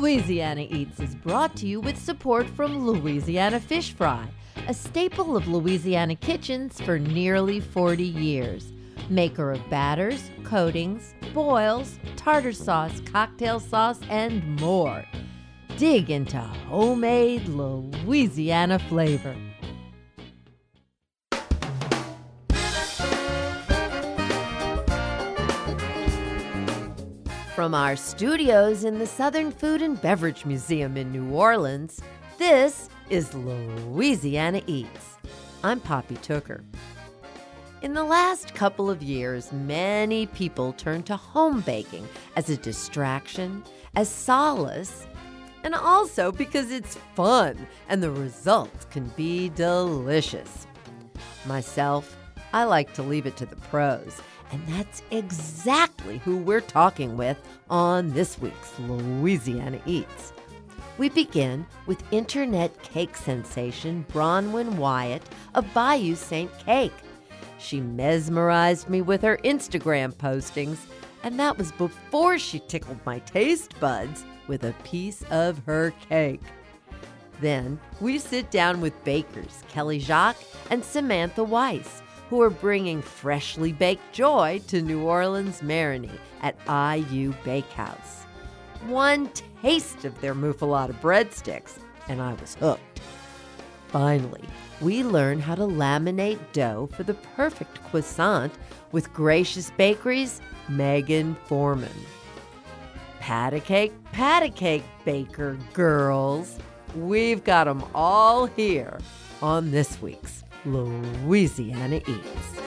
Louisiana Eats is brought to you with support from Louisiana Fish Fry, a staple of Louisiana kitchens for nearly 40 years. Maker of batters, coatings, boils, tartar sauce, cocktail sauce, and more. Dig into homemade Louisiana flavor. From our studios in the Southern Food and Beverage Museum in New Orleans, this is Louisiana Eats. I'm Poppy Tooker. In the last couple of years, many people turned to home baking as a distraction, as solace, and also because it's fun and the results can be delicious. Myself, I like to leave it to the pros and that's exactly who we're talking with on this week's Louisiana Eats. We begin with internet cake sensation Bronwyn Wyatt of Bayou Saint Cake. She mesmerized me with her Instagram postings, and that was before she tickled my taste buds with a piece of her cake. Then we sit down with bakers Kelly Jacques and Samantha Weiss who are bringing freshly baked joy to New Orleans Marigny at Ayu Bakehouse. One taste of their muffaletta breadsticks, and I was hooked. Finally, we learn how to laminate dough for the perfect croissant with Gracious Bakery's Megan Forman. Pat cake, pat cake, baker girls. We've got them all here on this week's Louisiana Eats.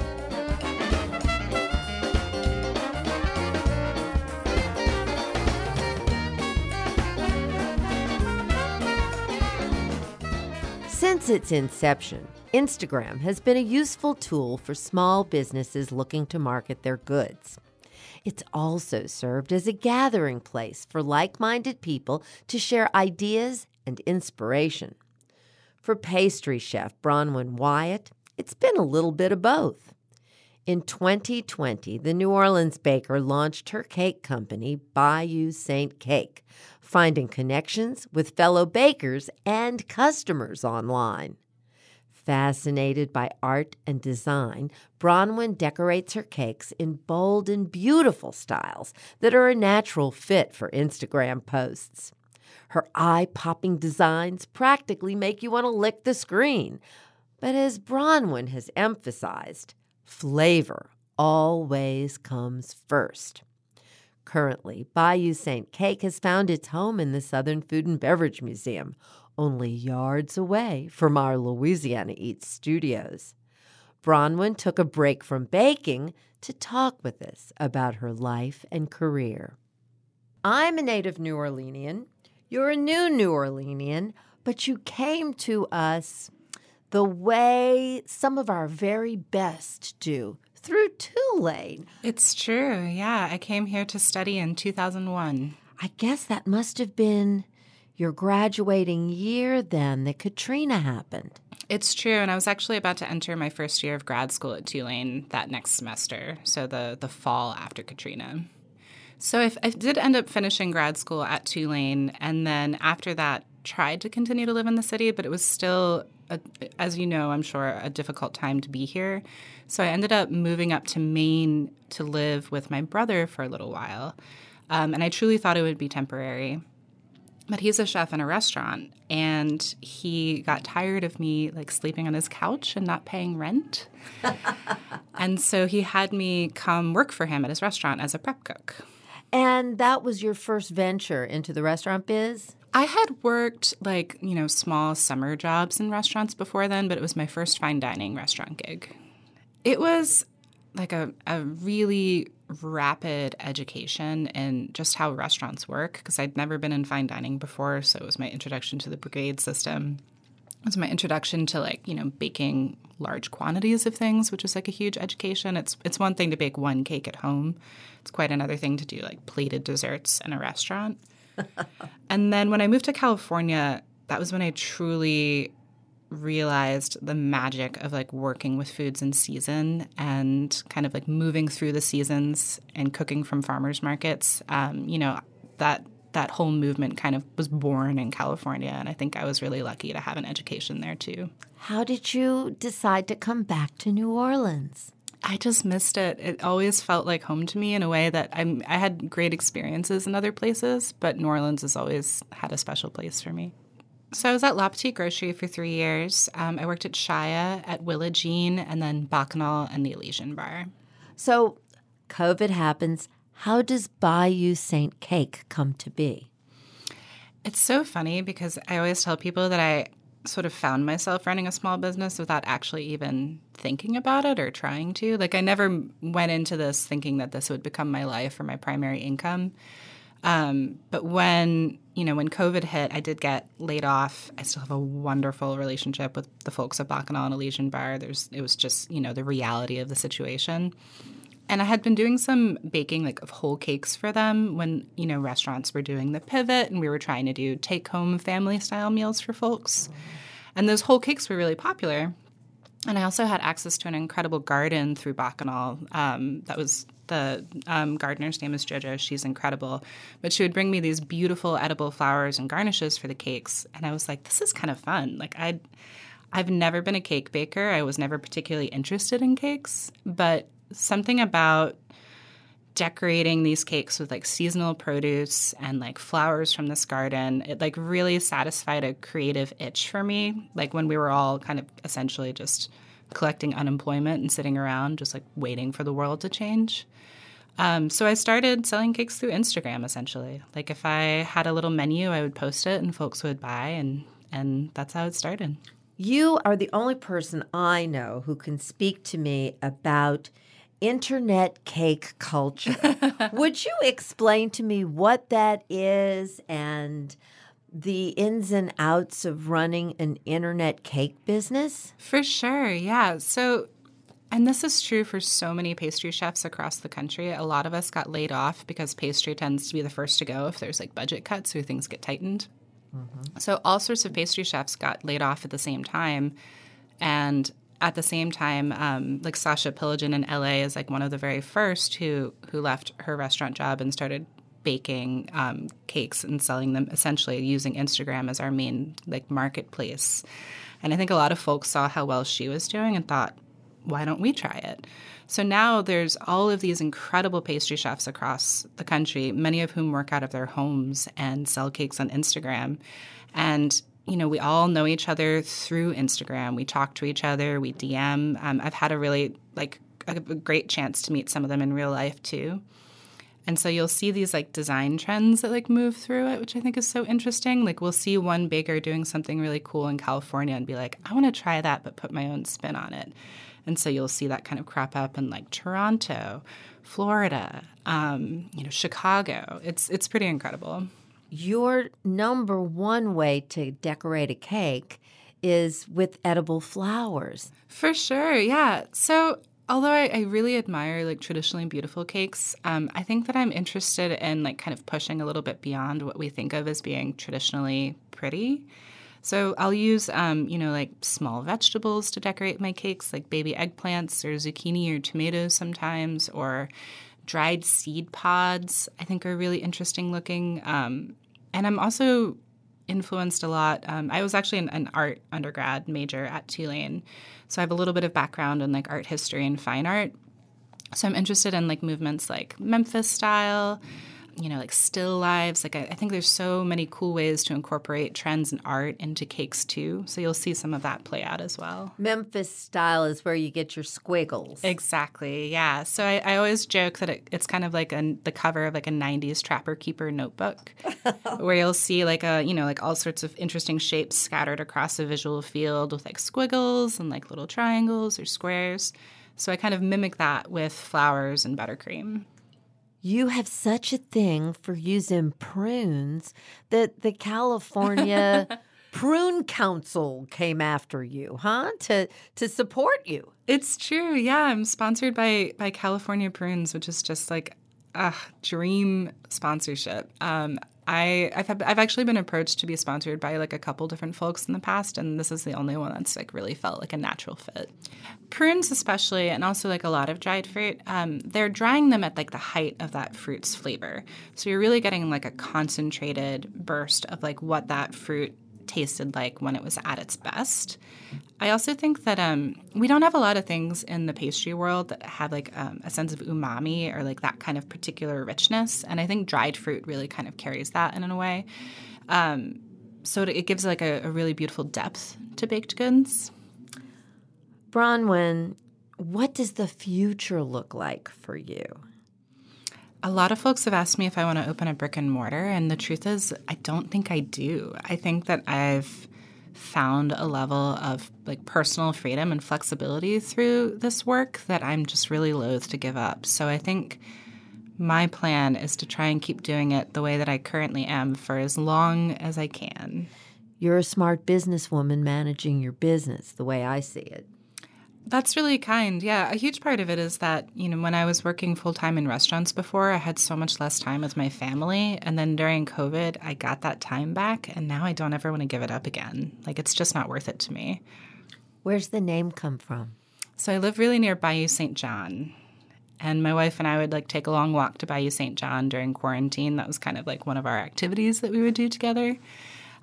Since its inception, Instagram has been a useful tool for small businesses looking to market their goods. It's also served as a gathering place for like minded people to share ideas and inspiration. For pastry chef Bronwyn Wyatt, it's been a little bit of both. In 2020, the New Orleans baker launched her cake company, Bayou Saint Cake, finding connections with fellow bakers and customers online. Fascinated by art and design, Bronwyn decorates her cakes in bold and beautiful styles that are a natural fit for Instagram posts. Her eye popping designs practically make you want to lick the screen. But as Bronwyn has emphasized, flavor always comes first. Currently, Bayou Saint Cake has found its home in the Southern Food and Beverage Museum, only yards away from our Louisiana Eats studios. Bronwyn took a break from baking to talk with us about her life and career. I'm a native New Orleanian, you're a new New Orleanian, but you came to us the way some of our very best do through Tulane. It's true. Yeah, I came here to study in 2001. I guess that must have been your graduating year then that Katrina happened. It's true, and I was actually about to enter my first year of grad school at Tulane that next semester, so the the fall after Katrina. So I, I did end up finishing grad school at Tulane, and then after that, tried to continue to live in the city, but it was still, a, as you know, I'm sure, a difficult time to be here. So I ended up moving up to Maine to live with my brother for a little while. Um, and I truly thought it would be temporary. But he's a chef in a restaurant, and he got tired of me like sleeping on his couch and not paying rent. and so he had me come work for him at his restaurant as a prep cook. And that was your first venture into the restaurant biz? I had worked like, you know, small summer jobs in restaurants before then, but it was my first fine dining restaurant gig. It was like a, a really rapid education in just how restaurants work because I'd never been in fine dining before. So it was my introduction to the brigade system. Was my introduction to like, you know, baking large quantities of things, which was like a huge education. It's it's one thing to bake one cake at home. It's quite another thing to do like plated desserts in a restaurant. and then when I moved to California, that was when I truly realized the magic of like working with foods in season and kind of like moving through the seasons and cooking from farmers markets. Um, you know, that that whole movement kind of was born in California, and I think I was really lucky to have an education there too. How did you decide to come back to New Orleans? I just missed it. It always felt like home to me in a way that I'm, I had great experiences in other places, but New Orleans has always had a special place for me. So I was at La Petite Grocery for three years. Um, I worked at Shaya, at Willa Jean, and then Bacchanal and the Elysian Bar. So, COVID happens. How does Bayou Saint Cake come to be? It's so funny because I always tell people that I sort of found myself running a small business without actually even thinking about it or trying to. Like, I never went into this thinking that this would become my life or my primary income. Um, but when you know when COVID hit, I did get laid off. I still have a wonderful relationship with the folks at Bacchanal and Elysian Bar. There's it was just you know the reality of the situation. And I had been doing some baking like of whole cakes for them when, you know, restaurants were doing the pivot and we were trying to do take home family style meals for folks. And those whole cakes were really popular. And I also had access to an incredible garden through Bacchanal. Um, that was the um, gardener's name is JoJo. She's incredible. But she would bring me these beautiful edible flowers and garnishes for the cakes. And I was like, this is kind of fun. Like, I'd. I've never been a cake baker. I was never particularly interested in cakes, but something about decorating these cakes with like seasonal produce and like flowers from this garden it like really satisfied a creative itch for me like when we were all kind of essentially just collecting unemployment and sitting around just like waiting for the world to change. Um, so i started selling cakes through instagram essentially. Like if i had a little menu i would post it and folks would buy and and that's how it started. You are the only person i know who can speak to me about internet cake culture. Would you explain to me what that is and the ins and outs of running an internet cake business? For sure, yeah. So, and this is true for so many pastry chefs across the country. A lot of us got laid off because pastry tends to be the first to go if there's like budget cuts or things get tightened. Mm-hmm. So, all sorts of pastry chefs got laid off at the same time. And at the same time, um, like Sasha Piligian in LA is like one of the very first who who left her restaurant job and started baking um, cakes and selling them essentially using Instagram as our main like marketplace. And I think a lot of folks saw how well she was doing and thought, why don't we try it? So now there's all of these incredible pastry chefs across the country, many of whom work out of their homes and sell cakes on Instagram. And you know, we all know each other through Instagram. We talk to each other, we DM. Um, I've had a really like a, great chance to meet some of them in real life too. And so you'll see these like design trends that like move through it, which I think is so interesting. Like we'll see one baker doing something really cool in California and be like, I want to try that, but put my own spin on it. And so you'll see that kind of crop up in like Toronto, Florida, um, you know, Chicago. It's it's pretty incredible your number one way to decorate a cake is with edible flowers. For sure, yeah. So although I, I, really admire like traditionally beautiful cakes, um, I think that I'm interested in like kind of pushing a little bit beyond what we think of as being traditionally pretty. So I'll use, um, you know, like small vegetables to decorate my cakes, like baby eggplants or zucchini or tomatoes sometimes, or dried seed pods. I think are really interesting looking. Um, and I'm also influenced a lot. Um, I was actually an, an, art undergrad major at Tulane, so I have a little bit of background in like art history and fine art. So I'm interested in like movements like Memphis style you know, like still lives. Like I, I, think there's so many cool ways to incorporate trends and art into cakes too. So you'll see some of that play out as well. Memphis style is where you get your squiggles. Exactly. Yeah. So I, I always joke that it, it's kind of like a, the cover of like a '90s Trapper Keeper notebook, where you'll see like a you know like all sorts of interesting shapes scattered across a visual field with like squiggles and like little triangles or squares. So I kind of mimic that with flowers and buttercream. You have such a thing for using prunes that the California Prune Council came after you, huh? To to support you. It's true. Yeah, I'm sponsored by by California Prunes, which is just like a dream sponsorship. Um, I I've I've actually been approached to be sponsored by like a couple different folks in the past, and this is the only one that's like really felt like a natural fit. Prunes, especially, and also like a lot of dried fruit, um, they're drying them at like the height of that fruit's flavor, so you're really getting like a concentrated burst of like what that fruit tasted like when it was at its best. I also think that um, we don't have a lot of things in the pastry world that have like um, a sense of umami or like that kind of particular richness, and I think dried fruit really kind of carries that in a way. Um, so it gives like a, a really beautiful depth to baked goods. Bronwyn, what does the future look like for you? A lot of folks have asked me if I want to open a brick and mortar, and the truth is, I don't think I do. I think that I've found a level of like personal freedom and flexibility through this work that I'm just really loath to give up. So I think my plan is to try and keep doing it the way that I currently am for as long as I can. You're a smart businesswoman managing your business, the way I see it. That's really kind. Yeah. A huge part of it is that, you know, when I was working full time in restaurants before, I had so much less time with my family. And then during COVID, I got that time back. And now I don't ever want to give it up again. Like, it's just not worth it to me. Where's the name come from? So I live really near Bayou St. John. And my wife and I would like take a long walk to Bayou St. John during quarantine. That was kind of like one of our activities that we would do together.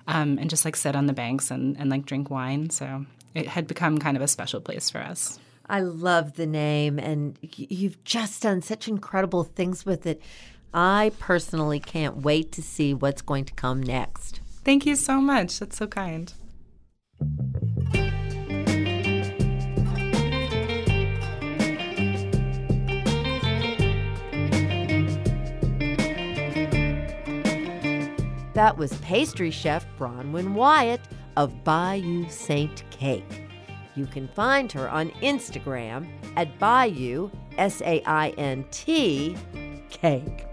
Um, and just like sit on the banks and, and like drink wine. So it had become kind of a special place for us. I love the name, and you've just done such incredible things with it. I personally can't wait to see what's going to come next. Thank you so much. That's so kind. That was pastry chef Bronwyn Wyatt of Bayou Saint Cake. You can find her on Instagram at Bayou, S A I N T, Cake.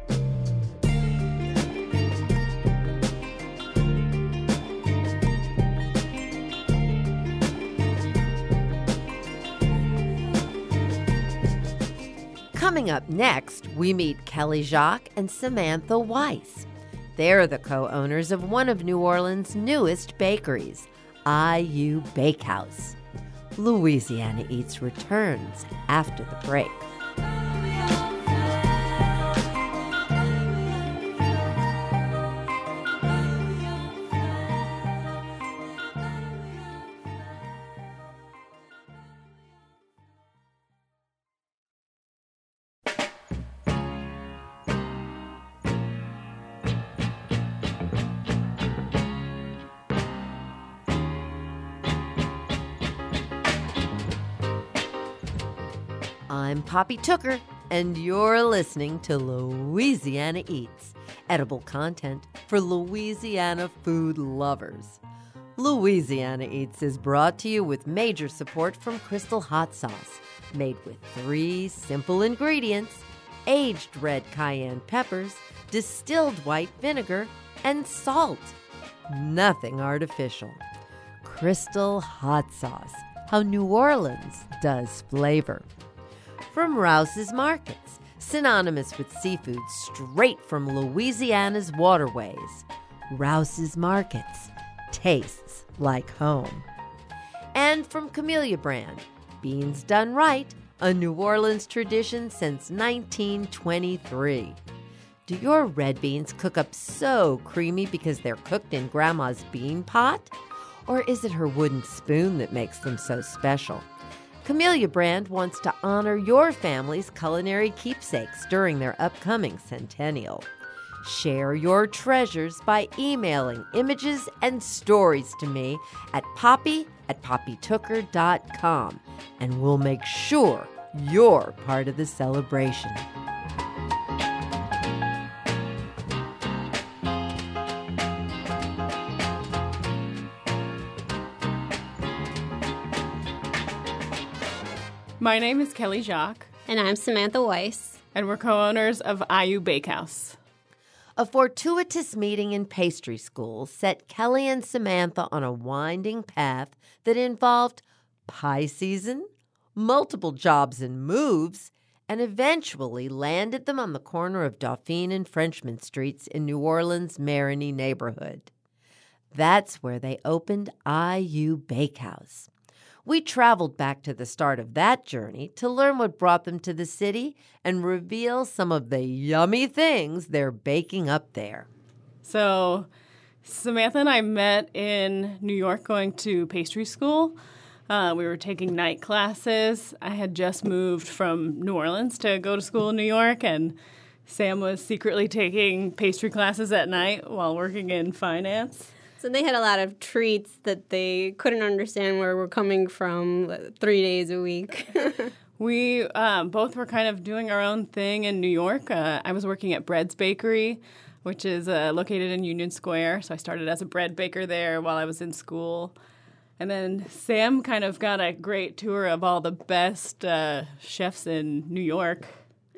Coming up next, we meet Kelly Jacques and Samantha Weiss. They're the co owners of one of New Orleans' newest bakeries, Ayu Bakehouse. Louisiana Eats returns after the break. I'm Poppy Tooker, and you're listening to Louisiana Eats, edible content for Louisiana food lovers. Louisiana Eats is brought to you with major support from Crystal Hot Sauce, made with three simple ingredients aged red cayenne peppers, distilled white vinegar, and salt. Nothing artificial. Crystal Hot Sauce, how New Orleans does flavor from Rouses Markets, synonymous with seafood straight from Louisiana's waterways. Rouses Markets tastes like home. And from Camellia Brand, beans done right, a New Orleans tradition since 1923. Do your red beans cook up so creamy because they're cooked in Grandma's bean pot? Or is it her wooden spoon that makes them so special? Camellia Brand wants to honor your family's culinary keepsakes during their upcoming centennial. Share your treasures by emailing images and stories to me at poppy at poppytooker.com, and we'll make sure you're part of the celebration. My name is Kelly Jacques. And I'm Samantha Weiss. And we're co owners of Ayu Bakehouse. A fortuitous meeting in pastry school set Kelly and Samantha on a winding path that involved pie season, multiple jobs and moves, and eventually landed them on the corner of Dauphine and Frenchmen Streets in New Orleans' Marigny neighborhood. That's where they opened Ayu Bakehouse. We traveled back to the start of that journey to learn what brought them to the city and reveal some of the yummy things they're baking up there. So, Samantha and I met in New York going to pastry school. Uh, we were taking night classes. I had just moved from New Orleans to go to school in New York, and Sam was secretly taking pastry classes at night while working in finance. So they had a lot of treats that they couldn't understand where we're coming from three days a week. we um, both were kind of doing our own thing in New York. Uh, I was working at Breads Bakery, which is uh, located in Union Square. So I started as a bread baker there while I was in school. And then Sam kind of got a great tour of all the best uh, chefs in New York.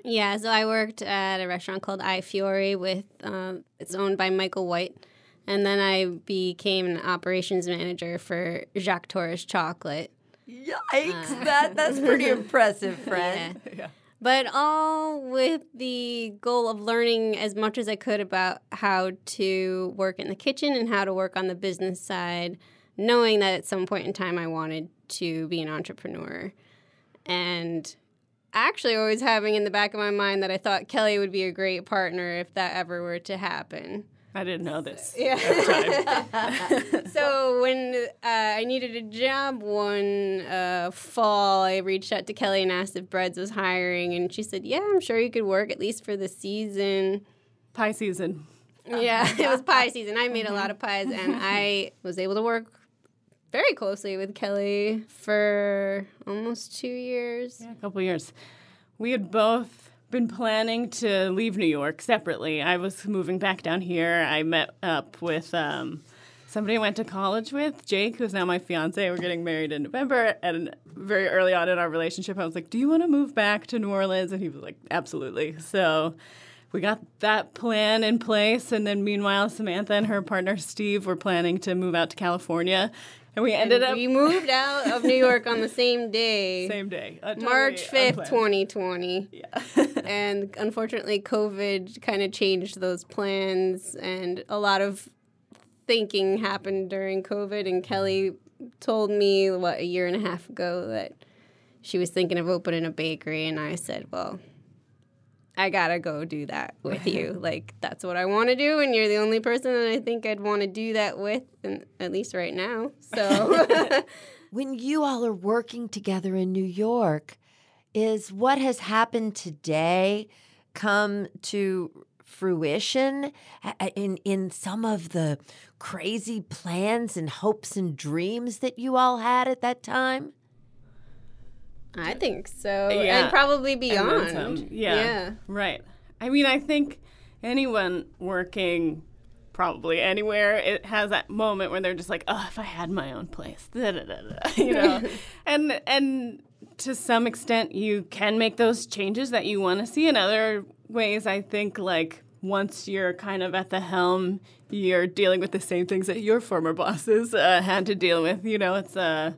Yeah, so I worked at a restaurant called Ai Fiori with um, it's owned by Michael White and then I became an operations manager for Jacques Torres Chocolate. Yikes! Uh, that that's pretty impressive, friend. Yeah. yeah. But all with the goal of learning as much as I could about how to work in the kitchen and how to work on the business side, knowing that at some point in time I wanted to be an entrepreneur. And actually always having in the back of my mind that I thought Kelly would be a great partner if that ever were to happen. I didn't know this. Yeah. so when uh, I needed a job one uh, fall, I reached out to Kelly and asked if Breads was hiring, and she said, "Yeah, I'm sure you could work at least for the season." Pie season. Yeah, it was pie season. I made a lot of pies, and I was able to work very closely with Kelly for almost two years. Yeah, a couple years. We had both been planning to leave New York separately. I was moving back down here. I met up with um, somebody I went to college with, Jake, who's now my fiance. We're getting married in November. And very early on in our relationship, I was like, Do you want to move back to New Orleans? And he was like, Absolutely. So we got that plan in place. And then meanwhile, Samantha and her partner, Steve, were planning to move out to California. And we ended and up. We moved out of New York on the same day. Same day. Uh, March 5th, 2020. Yeah. and unfortunately, COVID kind of changed those plans, and a lot of thinking happened during COVID. And Kelly told me, what, a year and a half ago that she was thinking of opening a bakery. And I said, well, I gotta go do that with you. like that's what I want to do, and you're the only person that I think I'd want to do that with, and at least right now. So, when you all are working together in New York, is what has happened today come to fruition in in some of the crazy plans and hopes and dreams that you all had at that time? I think so. Yeah. And probably beyond. And yeah. yeah. Right. I mean, I think anyone working probably anywhere it has that moment where they're just like, "Oh, if I had my own place." Da, da, da, you know. and and to some extent you can make those changes that you want to see in other ways I think like once you're kind of at the helm, you're dealing with the same things that your former bosses uh, had to deal with. You know, it's a uh,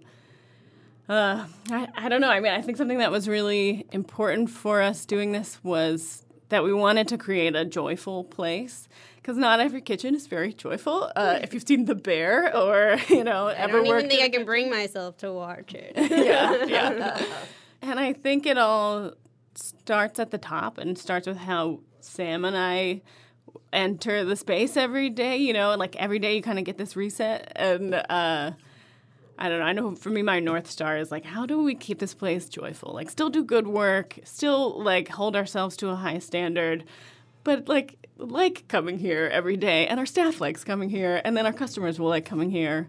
uh, I, I don't know. I mean, I think something that was really important for us doing this was that we wanted to create a joyful place because not every kitchen is very joyful. Uh, if you've seen The Bear or you know I ever don't even think I can bring myself to watch it. yeah, yeah. and I think it all starts at the top and starts with how Sam and I enter the space every day. You know, and like every day you kind of get this reset and. Uh, I don't know. I know for me, my North Star is like, how do we keep this place joyful? Like, still do good work, still like hold ourselves to a high standard, but like, like coming here every day. And our staff likes coming here, and then our customers will like coming here.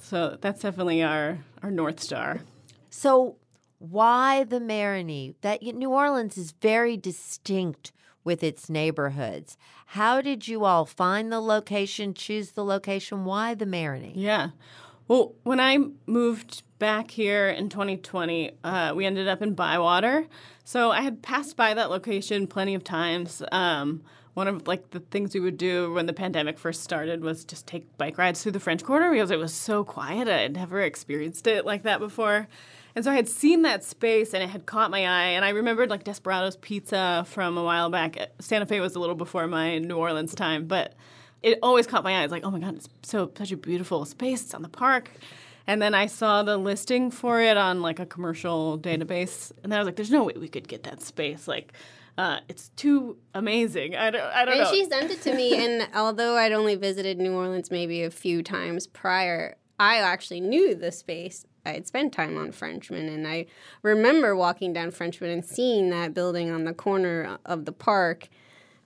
So that's definitely our, our North Star. So, why the Marigny? That New Orleans is very distinct with its neighborhoods. How did you all find the location, choose the location? Why the Marigny? Yeah. Well, when I moved back here in 2020, uh, we ended up in Bywater. So I had passed by that location plenty of times. Um, one of like the things we would do when the pandemic first started was just take bike rides through the French Quarter because it was so quiet. I had never experienced it like that before. And so I had seen that space and it had caught my eye. And I remembered like Desperado's Pizza from a while back. Santa Fe was a little before my New Orleans time, but it always caught my eye. It's like, oh my God, it's so such a beautiful space. It's on the park. And then I saw the listing for it on like a commercial database. And then I was like, there's no way we could get that space. Like, uh, it's too amazing. I don't, I don't And know. she sent it to me, and although I'd only visited New Orleans maybe a few times prior, I actually knew the space. I had spent time on Frenchmen, and I remember walking down Frenchmen and seeing that building on the corner of the park.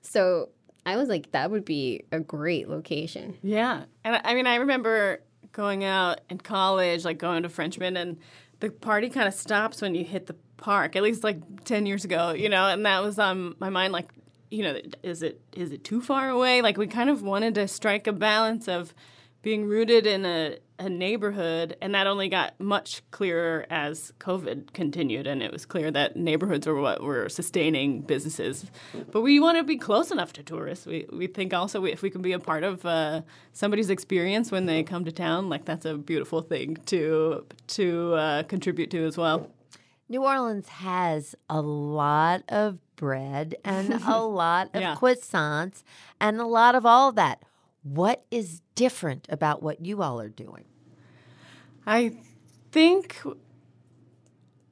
So I was like, that would be a great location. Yeah. And I- mean, I remember going out in college, like going to Frenchmen, and the party kind of stops when you hit the park, at least like 10 years ago, you know, and that was on my mind, like, you know, is it is it too far away? Like, we kind of wanted to strike a balance of being rooted in a, a neighborhood, and that only got much clearer as COVID continued, and it was clear that neighborhoods were what were sustaining businesses. But we want to be close enough to tourists. We we think also we, if we can be a part of uh, somebody's experience when they come to town, like that's a beautiful thing to to uh, contribute to as well. New Orleans has a lot of bread and a lot of Yeah. croissants and a lot of all that. What is different about what you all are doing? I think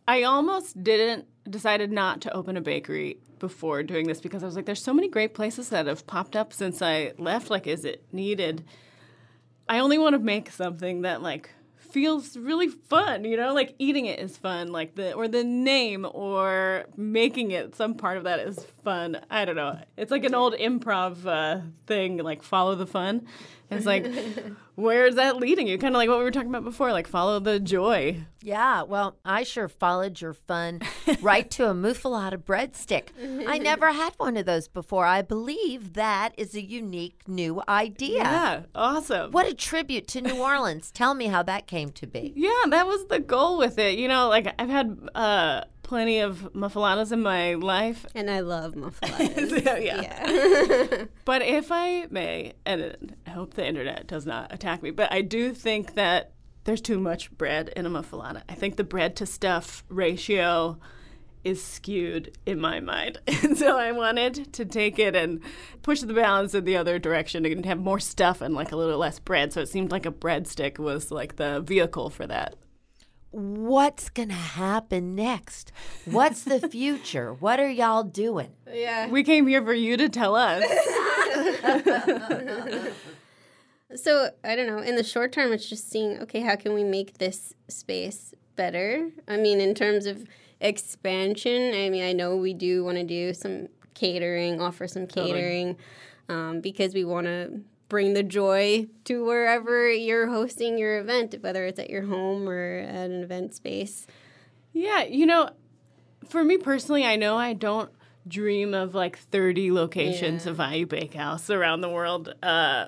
I almost didn't decided not to open a bakery before doing this because I was like, there's so many great places that have popped up since I left. Like, is it needed? I only want to make something that like feels really fun, you know, like eating it is fun, like the or the name or making it some part of that is fun. I don't know. It's like an old improv uh, thing, like follow the fun. It's like, where is that leading you? Kind of like what we were talking about before, like follow the joy. Yeah, well, I sure followed your fun right to a muffaletta breadstick. I never had one of those before. I believe that is a unique new idea. Yeah, awesome. What a tribute to New Orleans. Tell me how that came to be. Yeah, that was the goal with it. You know, like I've had uh, plenty of muffalettas in my life. And I love muffalettas. yeah. yeah. But if I may, and I hope the internet does not attack me, but I do think that there's too much bread in a muffaletta. I think the bread to stuff ratio is skewed in my mind. And so I wanted to take it and push the balance in the other direction and have more stuff and like a little less bread. So it seemed like a breadstick was like the vehicle for that. What's going to happen next? What's the future? what are y'all doing? yeah. We came here for you to tell us. So I don't know. In the short term, it's just seeing okay, how can we make this space better? I mean, in terms of expansion, I mean, I know we do want to do some catering, offer some catering, um, because we want to bring the joy to wherever you're hosting your event, whether it's at your home or at an event space. Yeah, you know, for me personally, I know I don't dream of like 30 locations Yeah. of Ayu Bakehouse around the world. Uh,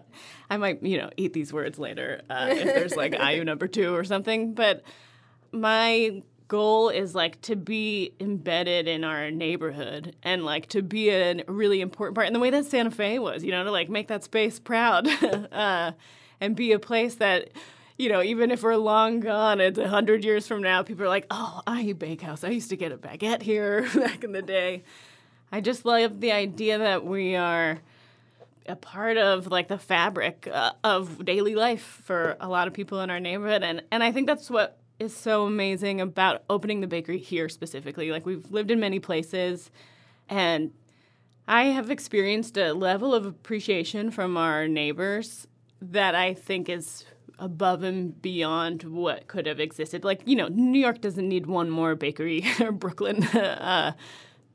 I might, you know, eat these words later uh, if there's like Ayu number two or something. But my goal is like to be embedded in our neighborhood and like to be a really important part in the way that Santa Fe was, you know, to like make that space proud uh, and be a place that you know, even if we're long gone, it's a hundred years from now, people are like, "Oh, I Bakehouse. I used to get a baguette here back in the day." I just love the idea that we are a part of like the fabric uh, of daily life for a lot of people in our neighborhood, and and I think that's what is so amazing about opening the bakery here specifically. Like we've lived in many places, and I have experienced a level of appreciation from our neighbors that I think is above and beyond what could have existed. Like, you know, New York doesn't need one more bakery or Brooklyn. uh,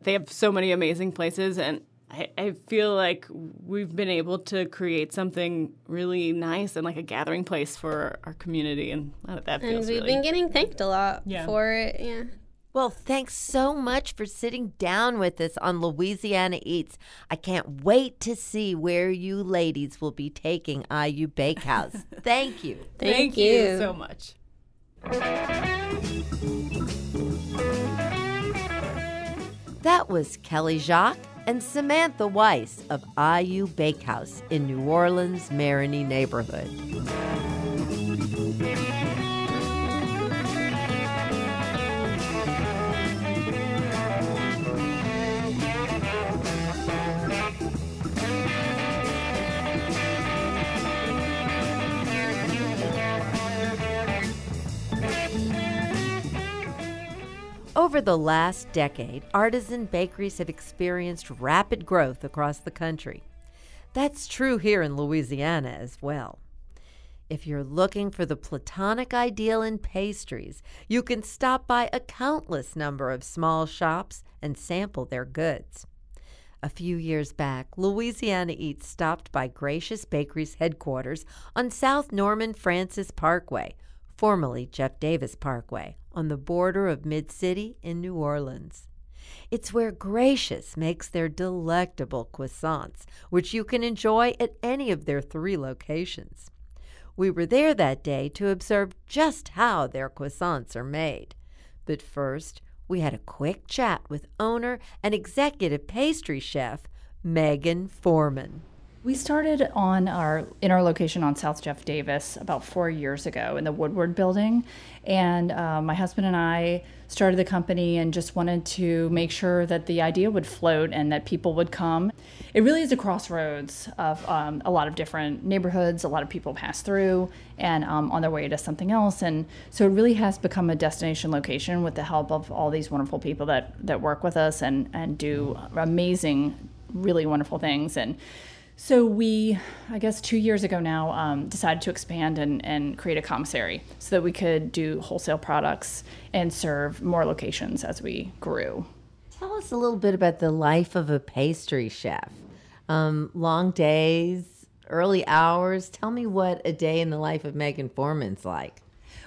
they have so many amazing places, and I, I feel like we've been able to create something really nice and like a gathering place for our community, and that feels. And feels we've really. been getting thanked a lot Yeah. for it. Yeah. Well, thanks so much for sitting down with us on Louisiana Eats. I can't wait to see where you ladies will be taking Ayu Bakehouse. Thank you. Thank, you you so much. That was Kelly Jacques and Samantha Weiss of Ayu Bakehouse in New Orleans' Marigny neighborhood. Over the last decade, artisan bakeries have experienced rapid growth across the country. That's true here in Louisiana as well. If you're looking for the platonic ideal in pastries, you can stop by a countless number of small shops and sample their goods. A few years back, Louisiana Eats stopped by Gracious Bakery's headquarters on South Norman Francis Parkway, formerly Jeff Davis Parkway, on the border of Mid City in New Orleans. It's where Gracious makes their delectable croissants, which you can enjoy at any of their three locations. We were there that day to observe just how their croissants are made. But first, we had a quick chat with owner and executive pastry chef Megan Forman. We started on our in our location on South Jeff Davis about four years ago in the Woodward building, and uh, my husband and I started the company and just wanted to make sure that the idea would float and that people would come. It really is a crossroads of um, a lot of different neighborhoods. A lot of people pass through and um, on their way to something else, and so it really has become a destination location with the help of all these wonderful people that that work with us and and do amazing, really wonderful things and. So we, I guess two years ago now, um, decided to expand and, and create a commissary so that we could do wholesale products and serve more locations as we grew. Tell us a little bit about the life of a pastry chef. Um, long days, early hours. Tell me what a day in the life of Megan Forman's like.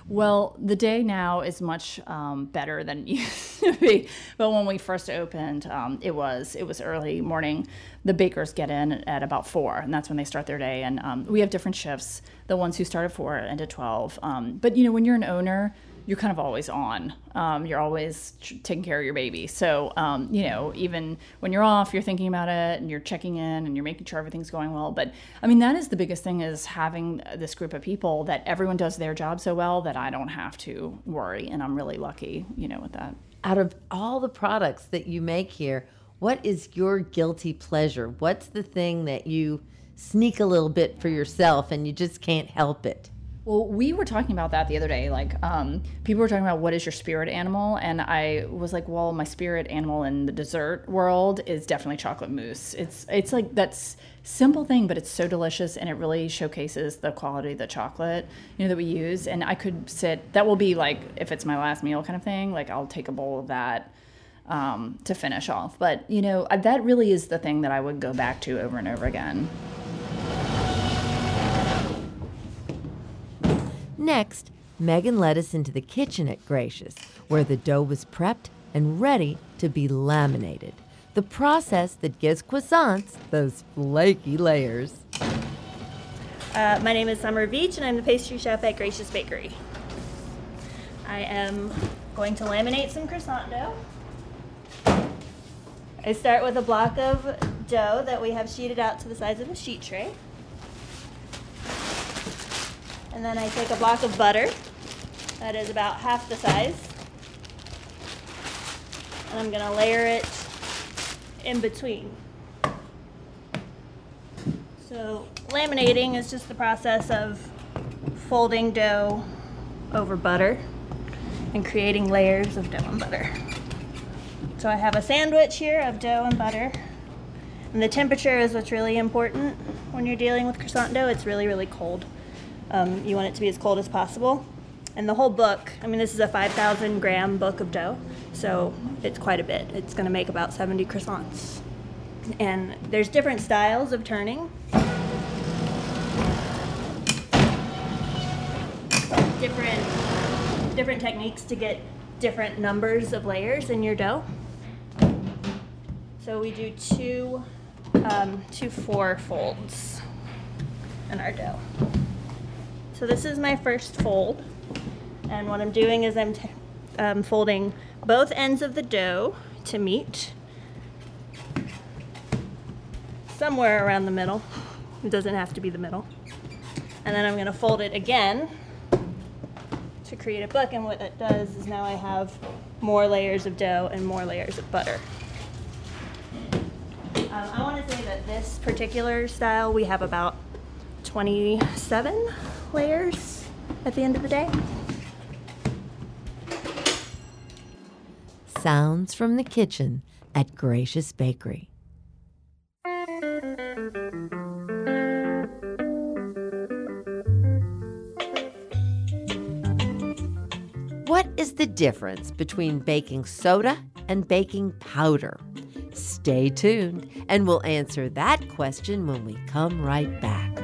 Well, the day now is much um, better than it used to be. But when we first opened, um, it was it was early morning. The bakers get in at about four, and that's when they start their day. And um, we have different shifts. The ones who start at four and at twelve. Um, but you know, when you're an owner, you're kind of always on. Um, you're always tr- taking care of your baby. So, um, you know, even when you're off, you're thinking about it and you're checking in and you're making sure everything's going well. But I mean, that is the biggest thing is having this group of people that everyone does their job so well that I don't have to worry. And I'm really lucky, you know, with that. Out of all the products that you make here, what is your guilty pleasure? What's the thing that you sneak a little bit for yourself and you just can't help it? Well, we were talking about that the other day. Like, um, people were talking about what is your spirit animal, and I was like, well, my spirit animal in the dessert world is definitely chocolate mousse. It's it's like that's simple thing, but it's so delicious, and it really showcases the quality of the chocolate you know that we use. And I could sit. That will be like if it's my last meal kind of thing. Like I'll take a bowl of that. Um, to finish off, but you know that really is the thing that I would go back to over and over again. Next, Megan led us into the kitchen at Gracious, where the dough was prepped and ready to be laminated. The process that gives croissants those flaky layers. Uh, my name is Summer Beach, and I'm the pastry chef at Gracious Bakery. I am going to laminate some croissant dough. I start with a block of dough that we have sheeted out to the size of a sheet tray. And then I take a block of butter that is about half the size. And I'm to layer it in between. So, laminating is just the process of folding dough over butter and creating layers of dough and butter. So, I have a sandwich here of dough and butter. And the temperature is what's really important when you're dealing with croissant dough. It's really, really cold. Um, you want it to be as cold as possible. And the whole book, I mean, this is a 5,000 gram book of dough, so it's quite a bit. It's going to make about 70 croissants. And there's different styles of turning. Different, different techniques to get different numbers of layers in your dough. So we do two, um, two four folds in our dough. So this is my first fold. And what I'm doing is I'm um, folding both ends of the dough to meet somewhere around the middle. It doesn't have to be the middle. And then I'm going to fold it again to create a book. And what that does is now I have more layers of dough and more layers of butter. Um, I want to say that this particular style we have about 27 layers at the end of the day. sounds from the kitchen at Gracious Bakery. What is the difference between baking soda and baking powder? Stay tuned, and we'll answer that question when we come right back.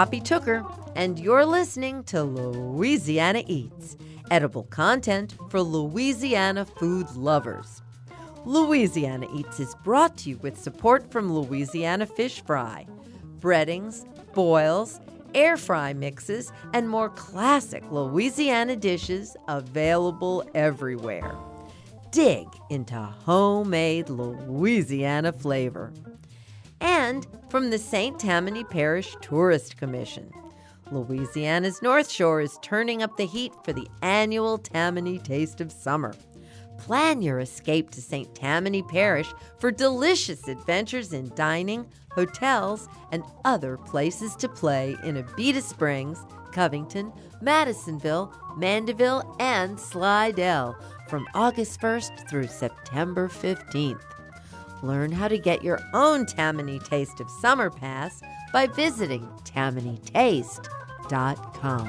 Poppy Tooker, and you're listening to Louisiana Eats, edible content for Louisiana food lovers. Louisiana Eats is brought to you with support from Louisiana Fish Fry, breadings, boils, air fry mixes, and more classic Louisiana dishes available everywhere. Dig into homemade Louisiana flavor and from the St. Tammany Parish Tourist Commission. Louisiana's North Shore is turning up the heat for the annual Tammany Taste of Summer. Plan your escape to St. Tammany Parish for delicious adventures in dining, hotels, and other places to play in Abita Springs, Covington, Madisonville, Mandeville, and Slidell from August 1st through September 15th. Learn how to get your own Tammany Taste of Summer Pass by visiting tammanytaste.com.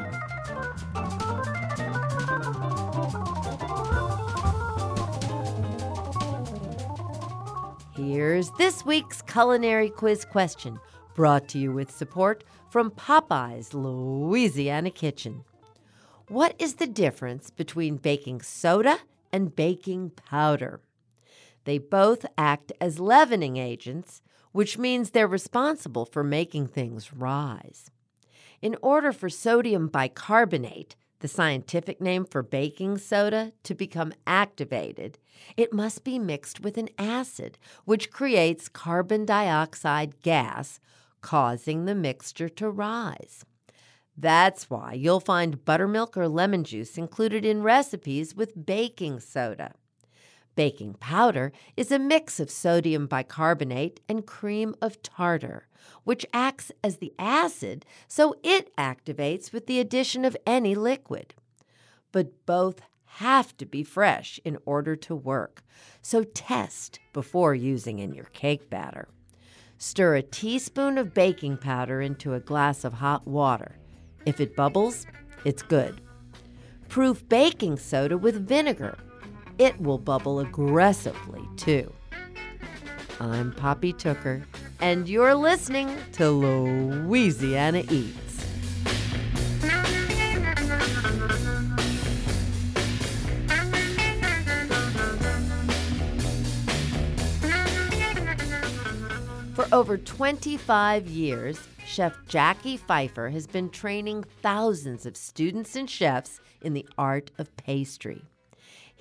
Here's this week's culinary quiz question, brought to you with support from Popeye's Louisiana Kitchen. What is the difference between baking soda and baking powder? They both act as leavening agents, which means they're responsible for making things rise. In order for sodium bicarbonate, the scientific name for baking soda, to become activated, it must be mixed with an acid, which creates carbon dioxide gas, causing the mixture to rise. That's why you'll find buttermilk or lemon juice included in recipes with baking soda. Baking powder is a mix of sodium bicarbonate and cream of tartar, which acts as the acid, so it activates with the addition of any liquid. But both have to be fresh in order to work, so test before using in your cake batter. Stir a teaspoon of baking powder into a glass of hot water. If it bubbles, it's good. Proof baking soda with vinegar it will bubble aggressively too. I'm Poppy Tooker, and you're listening to Louisiana Eats. For over 25 years, Chef Jacquy Pfeiffer has been training thousands of students and chefs in the art of pastry.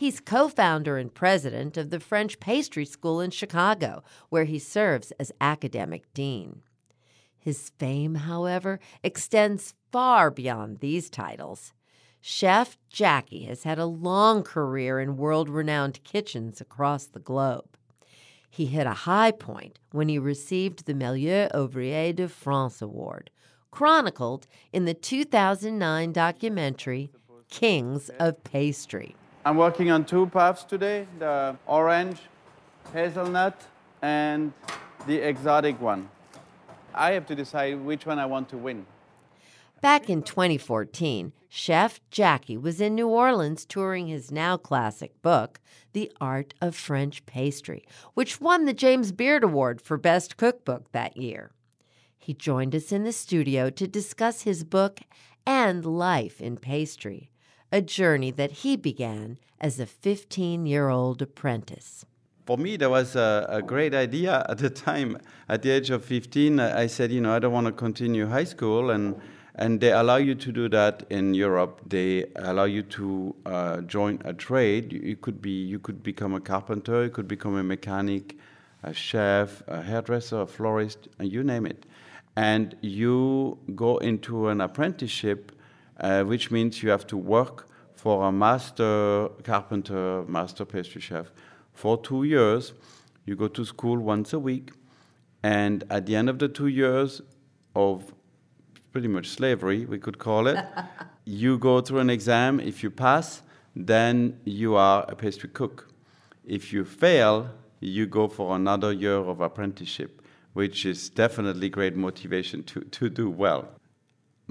He's co founder and president of the French Pastry School in Chicago, where he serves as academic dean. His fame, however, extends far beyond these titles. Chef Jacquy has had a long career in world renowned kitchens across the globe. He hit a high point when he received the Meilleur Ouvrier de France Award, chronicled in the 2009 documentary Kings of Pastry. I'm working on two puffs today the orange hazelnut and the exotic one. I have to decide which one I want to win. Back in 2014, Chef Jacquy was in New Orleans touring his now classic book, The Art of French Pastry, which won the James Beard Award for Best Cookbook that year. He joined us in the studio to discuss his book and life in pastry, a journey that he began as a 15 year old apprentice. For me, that was a, a, great idea at the time. At the age of 15, I said, you know, I don't want to continue high school. And, and they allow you to do that in Europe. They allow you to uh, join a trade. You, you, could be, you could become a carpenter, you could become a mechanic, a chef, a hairdresser, a florist, and you name it. and you go into an apprenticeship, uh, which means you have to work for a master carpenter, master pastry chef for two years. You go to school once a week, and at the end of the two years of pretty much slavery, we could call it, you go through an exam. If you pass, then you are a pastry cook. If you fail, you go for another year of apprenticeship, which is definitely great motivation to, to do well.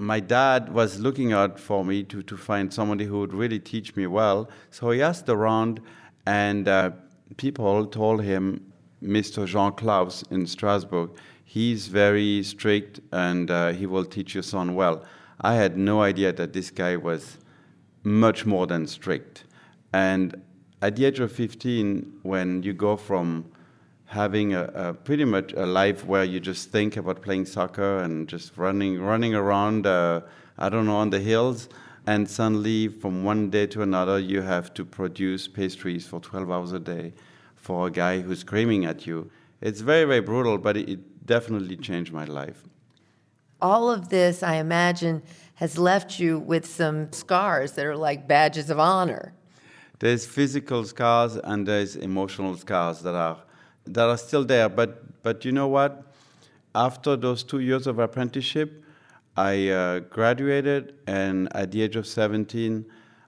My dad was looking out for me to, to find somebody who would really teach me well. So he asked around, and uh, people told him, Mr. Jean Klaus in Strasbourg, he's very strict and uh, he will teach your son well. I had no idea that this guy was much more than strict. And at the age of 15, when you go from having a, a, pretty much a life where you just think about playing soccer and just running running around uh, I don't know on the hills. And suddenly from one day to another you have to produce pastries for 12 hours a day for a guy who's screaming at you. It's very very brutal but it, it definitely changed my life. All of this I imagine has left you with some scars that are like badges of honor. There's physical scars and there's emotional scars that are that are still there. But but you know what? After those two years of apprenticeship, I uh, graduated, and at the age of 17,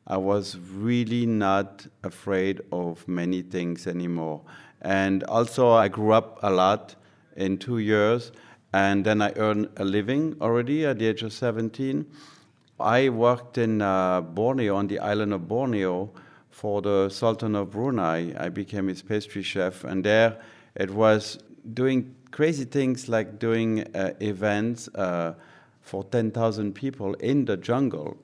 I was really not afraid of many things anymore. And also, I grew up a lot in two years, and then I earned a living already at the age of 17. I worked in uh, Borneo, on the island of Borneo, for the Sultan of Brunei. I became his pastry chef, and there it was doing crazy things like doing uh, events uh, for 10,000 people in the jungle.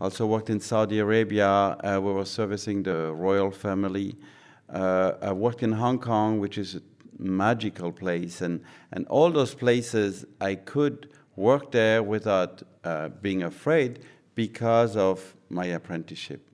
Also worked in Saudi Arabia. Uh, we were servicing the royal family. Uh, I worked in Hong Kong, which is a magical place, and and all those places I could work there without uh, being afraid because of my apprenticeship.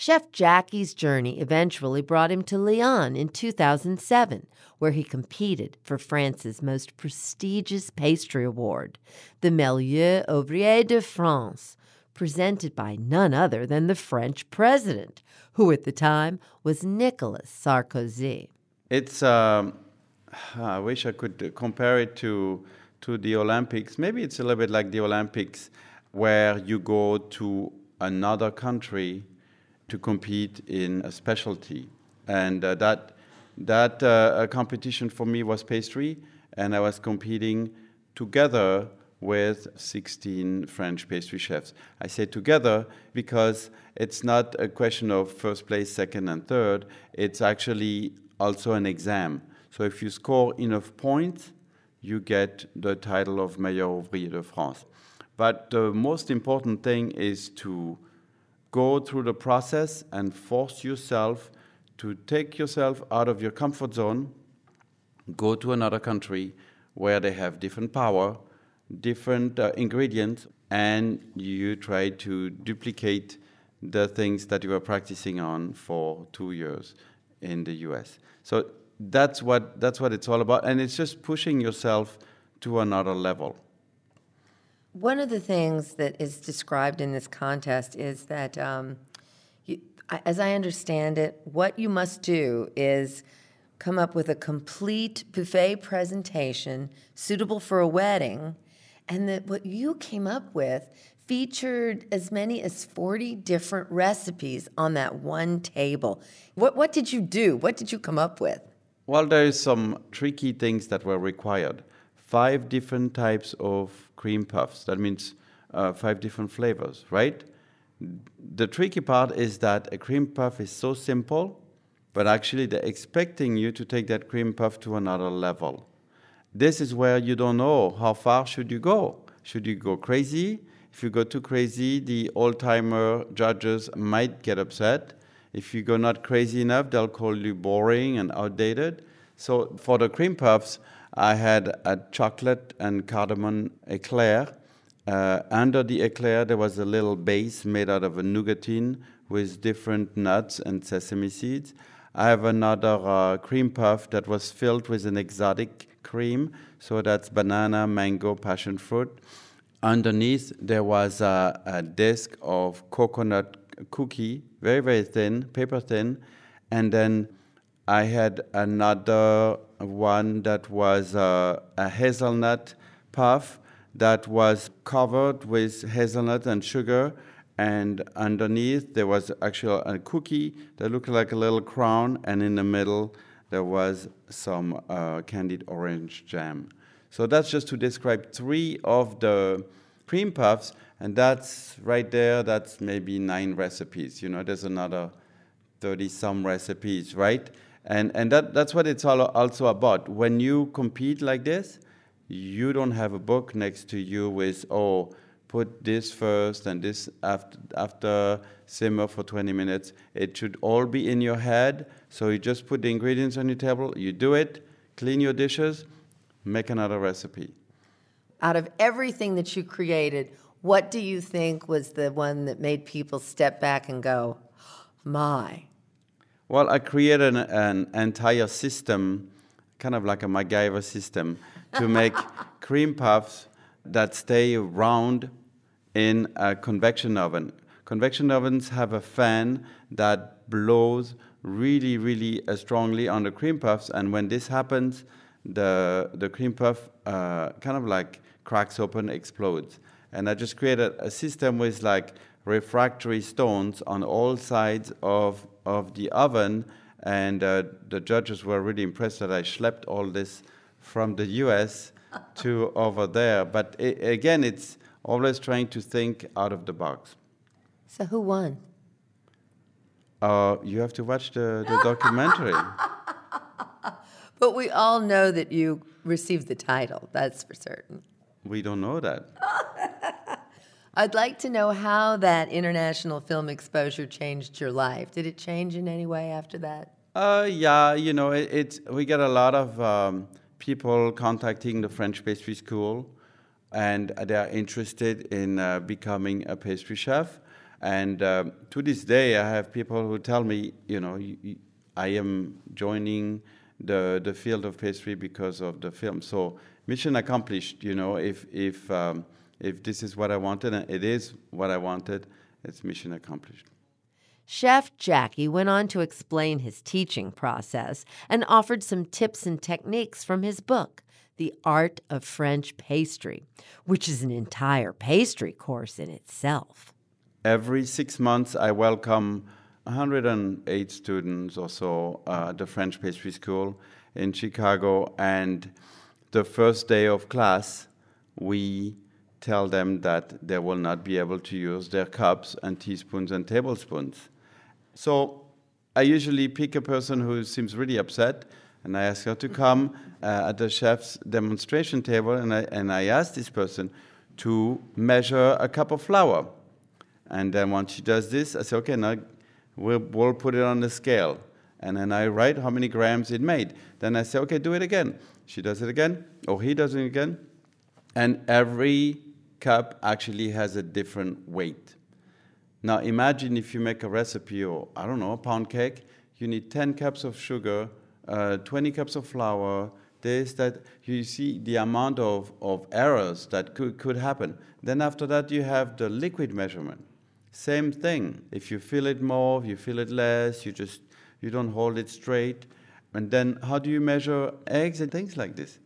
Chef Jacquy's journey eventually brought him to Lyon in 2007, where he competed for France's most prestigious pastry award, the Meilleur Ouvrier de France, presented by none other than the French president, who at the time was Nicolas Sarkozy. It's, um, I wish I could compare it to, to the Olympics. Maybe it's a little bit like the Olympics, where you go to another country to compete in a specialty. And uh, that, that uh, competition for me was pastry, and I was competing together with 16 French pastry chefs. I say together because it's not a question of first place, second, and third. It's actually also an exam. So if you score enough points, you get the title of Meilleur Ouvrier de France. But the most important thing is to go through the process and force yourself to take yourself out of your comfort zone, go to another country where they have different power, different uh, ingredients, and you try to duplicate the things that you were practicing on for two years in the US. So that's what, that's what it's all about, and it's just pushing yourself to another level. One of the things that is described in this contest is that, um, you, as I understand it, what you must do is come up with a complete buffet presentation suitable for a wedding, and that what you came up with featured as many as 40 different recipes on that one table. What, what did you do? What did you come up with? Well, there is some tricky things that were required five different types of cream puffs. That means uh, five different flavors, right? The tricky part is that a cream puff is so simple, but actually they're expecting you to take that cream puff to another level. This is where you don't know how far should you go. Should you go crazy? If you go too crazy, the old timer judges might get upset. If you go not crazy enough, they'll call you boring and outdated. So for the cream puffs, I had a chocolate and cardamom eclair. Uh, under the eclair, there was a little base made out of a nougatine with different nuts and sesame seeds. I have another uh, cream puff that was filled with an exotic cream. So that's banana, mango, passion fruit. Underneath, there was a, a disc of coconut cookie, very, very thin, paper thin. And then I had another one that was uh, a hazelnut puff that was covered with hazelnut and sugar. And underneath, there was actually a cookie that looked like a little crown. And in the middle, there was some uh, candied orange jam. So that's just to describe three of the cream puffs. And that's right there, that's maybe nine recipes. You know, there's another 30 some recipes, right? And, and that, that's what it's all also about. When you compete like this, you don't have a book next to you with, oh, put this first and this after, after simmer for 20 minutes. It should all be in your head. So you just put the ingredients on your table, you do it, clean your dishes, make another recipe. Out of everything that you created, what do you think was the one that made people step back and go, my? Well, I created an, an entire system, kind of like a MacGyver system, to make cream puffs that stay round in a convection oven. Convection ovens have a fan that blows really, really uh, strongly on the cream puffs, and when this happens, the, the cream puff uh, kind of like cracks open, explodes. And I just created a system with like refractory stones on all sides of, of the oven, and uh, the judges were really impressed that I schlepped all this from the US to over there. But it, again, it's always trying to think out of the box. So who won? Uh, you have to watch the, the documentary. But we all know that you received the title, that's for certain. we don't know that. I'd like to know how that international film exposure changed your life. Did it change in any way after that? Uh, yeah, you know, it, we get a lot of um, people contacting the French pastry school, and they are interested in uh, becoming a pastry chef. And um, to this day, I have people who tell me, you know, I am joining the the field of pastry because of the film. So mission accomplished. You know, if if um, if this is what I wanted, and it is what I wanted, it's mission accomplished. Chef Jackie went on to explain his teaching process and offered some tips and techniques from his book, The Art of French Pastry, which is an entire pastry course in itself. Every six months, I welcome 108 students or so uh, at the French Pastry School in Chicago. And the first day of class, we tell them that they will not be able to use their cups and teaspoons and tablespoons. So I usually pick a person who seems really upset, and I ask her to come uh, at the chef's demonstration table, and I, and I ask this person to measure a cup of flour. And then once she does this, I say, okay, now we'll, we'll put it on the scale. And then I write how many grams it made. Then I say, okay, do it again. She does it again, or he does it again. And every cup actually has a different weight. Now imagine if you make a recipe or, I don't know, a pound cake, you need 10 cups of sugar, uh, 20 cups of flour, this, that. You see the amount of, of errors that could, could happen. Then after that, you have the liquid measurement. Same thing. If you fill it more, you fill it less, you just, you don't hold it straight. And then how do you measure eggs and things like this?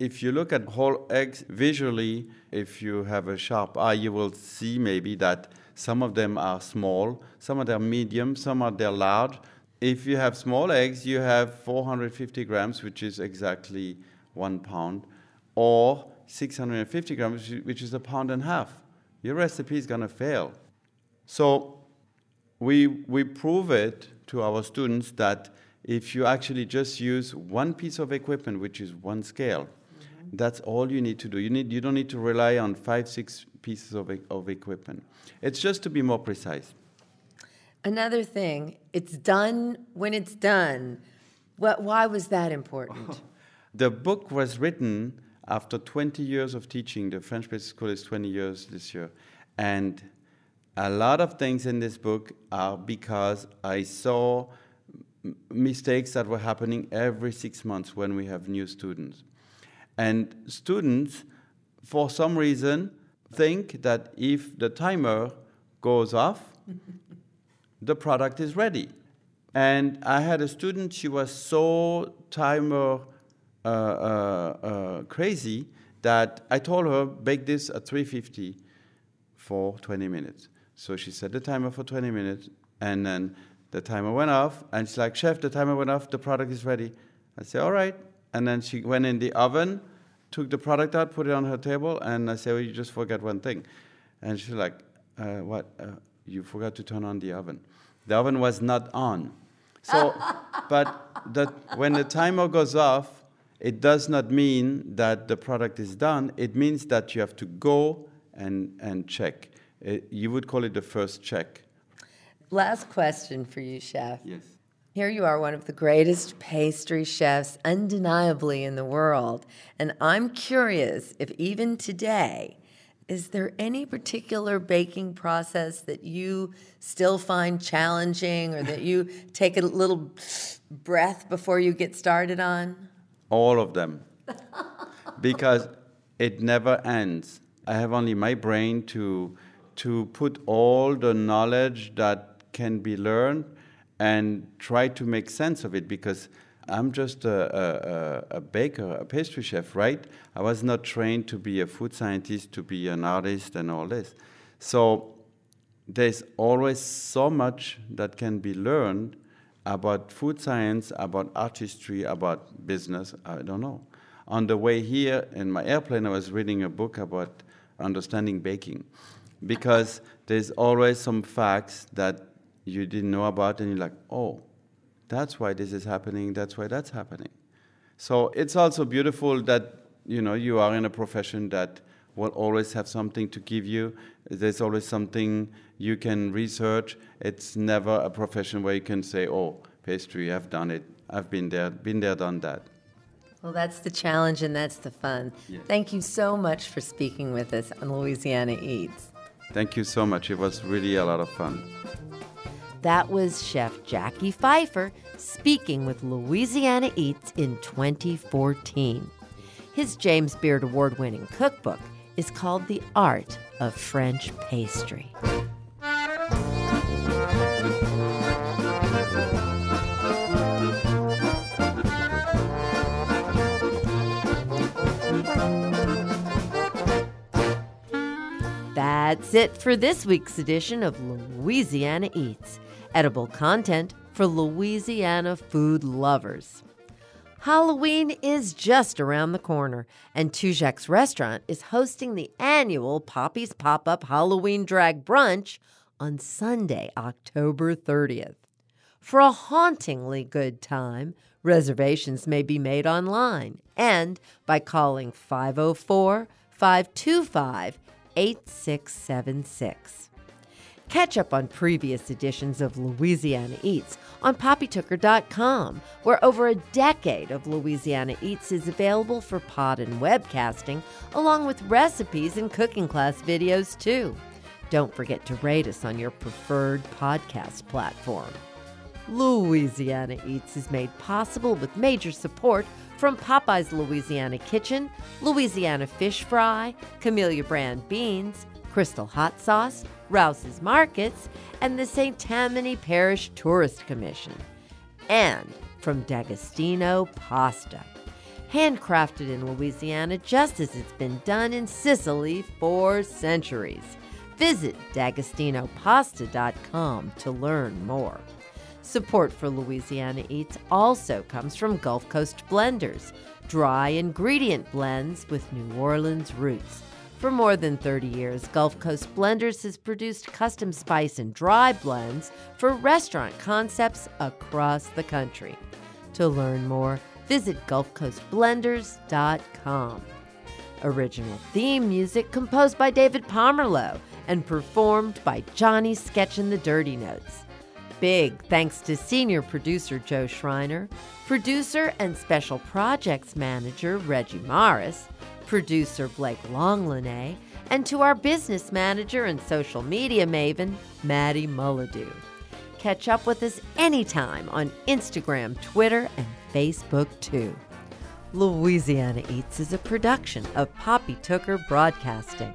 If you look at whole eggs visually, if you have a sharp eye, you will see maybe that some of them are small, some of them are medium, some are they're large. If you have small eggs, you have 450 grams, which is exactly one pound, or 650 grams, which is a pound and a half. Your recipe is going to fail. So we, we prove it to our students that if you actually just use one piece of equipment, which is one scale, that's all you need to do. You, need, you don't need to rely on five, six pieces of, of equipment. It's just to be more precise. Another thing, it's done when it's done. What, why was that important? The book was written after 20 years of teaching. The French Basic School is 20 years this year. And a lot of things in this book are because I saw m- mistakes that were happening every six months when we have new students. And students, for some reason, think that if the timer goes off, the product is ready. And I had a student, she was so timer uh, uh, uh, crazy that I told her, bake this at 350 for 20 minutes. So she set the timer for 20 minutes, and then the timer went off, and she's like, Chef, the timer went off, the product is ready. I said, All right. And then she went in the oven, took the product out, put it on her table, and I said, Well, you just forgot one thing. And she's like, uh, What? Uh, you forgot to turn on the oven. The oven was not on. So, but the, when the timer goes off, it does not mean that the product is done. It means that you have to go and, and check. It, you would call it the first check. Last question for you, Chef. Yes. Here you are, one of the greatest pastry chefs undeniably in the world. And I'm curious if even today, is there any particular baking process that you still find challenging or that you take a little breath before you get started on? All of them. because it never ends. I have only my brain to, to put all the knowledge that can be learned and try to make sense of it because I'm just a, a, a, baker, a pastry chef, right? I was not trained to be a food scientist, to be an artist, and all this. So there's always so much that can be learned about food science, about artistry, about business. I don't know. On the way here in my airplane, I was reading a book about understanding baking because there's always some facts that you didn't know about, and you're like, oh, that's why this is happening, that's why that's happening. So it's also beautiful that you know you are in a profession that will always have something to give you. There's always something you can research. It's never a profession where you can say, "Oh, pastry, I've done it. I've been there, been there, done that." Well, that's the challenge and that's the fun. Yes. Thank you so much for speaking with us on Louisiana Eats. Thank you so much. It was really a lot of fun. That was Chef Jacquy Pfeiffer speaking with Louisiana Eats in 2014. His James Beard Award winning cookbook is called The Art of French Pastry. That's it for this week's edition of Louisiana Eats, edible content for Louisiana food lovers. Halloween is just around the corner, and Tujague's restaurant is hosting the annual Poppy's Pop Up Halloween Drag Brunch on Sunday, October 30th. For a hauntingly good time, reservations may be made online and by calling 504 525 8676. Catch up on previous editions of Louisiana Eats on poppytooker.com, where over a decade of Louisiana Eats is available for pod and webcasting, along with recipes and cooking class videos, too. Don't forget to rate us on your preferred podcast platform. Louisiana Eats is made possible with major support from Popeye's Louisiana Kitchen, Louisiana Fish Fry, Camellia Brand Beans, Crystal Hot Sauce, Rouses Markets, and the St. Tammany Parish Tourist Commission. And from D'Agostino Pasta. Handcrafted in Louisiana just as it's been done in Sicily for centuries. Visit d'agostinopasta.com to learn more. Support for Louisiana Eats also comes from Gulf Coast Blenders, dry ingredient blends with New Orleans roots. For more than 30 years, Gulf Coast Blenders has produced custom spice and dry blends for restaurant concepts across the country. To learn more, visit GulfCoastBlenders.com. Original theme music composed by David Pomerlow and performed by Johnny Sketch and the Dirty Notes. Big thanks to senior producer Joe Schreiner, producer and special projects manager Reggie Morris, producer Blake Longlinay, and to our business manager and social media maven, Maddie Mullidew. Catch up with us anytime on Instagram, Twitter, and Facebook too. Louisiana Eats is a production of Poppy Tooker Broadcasting.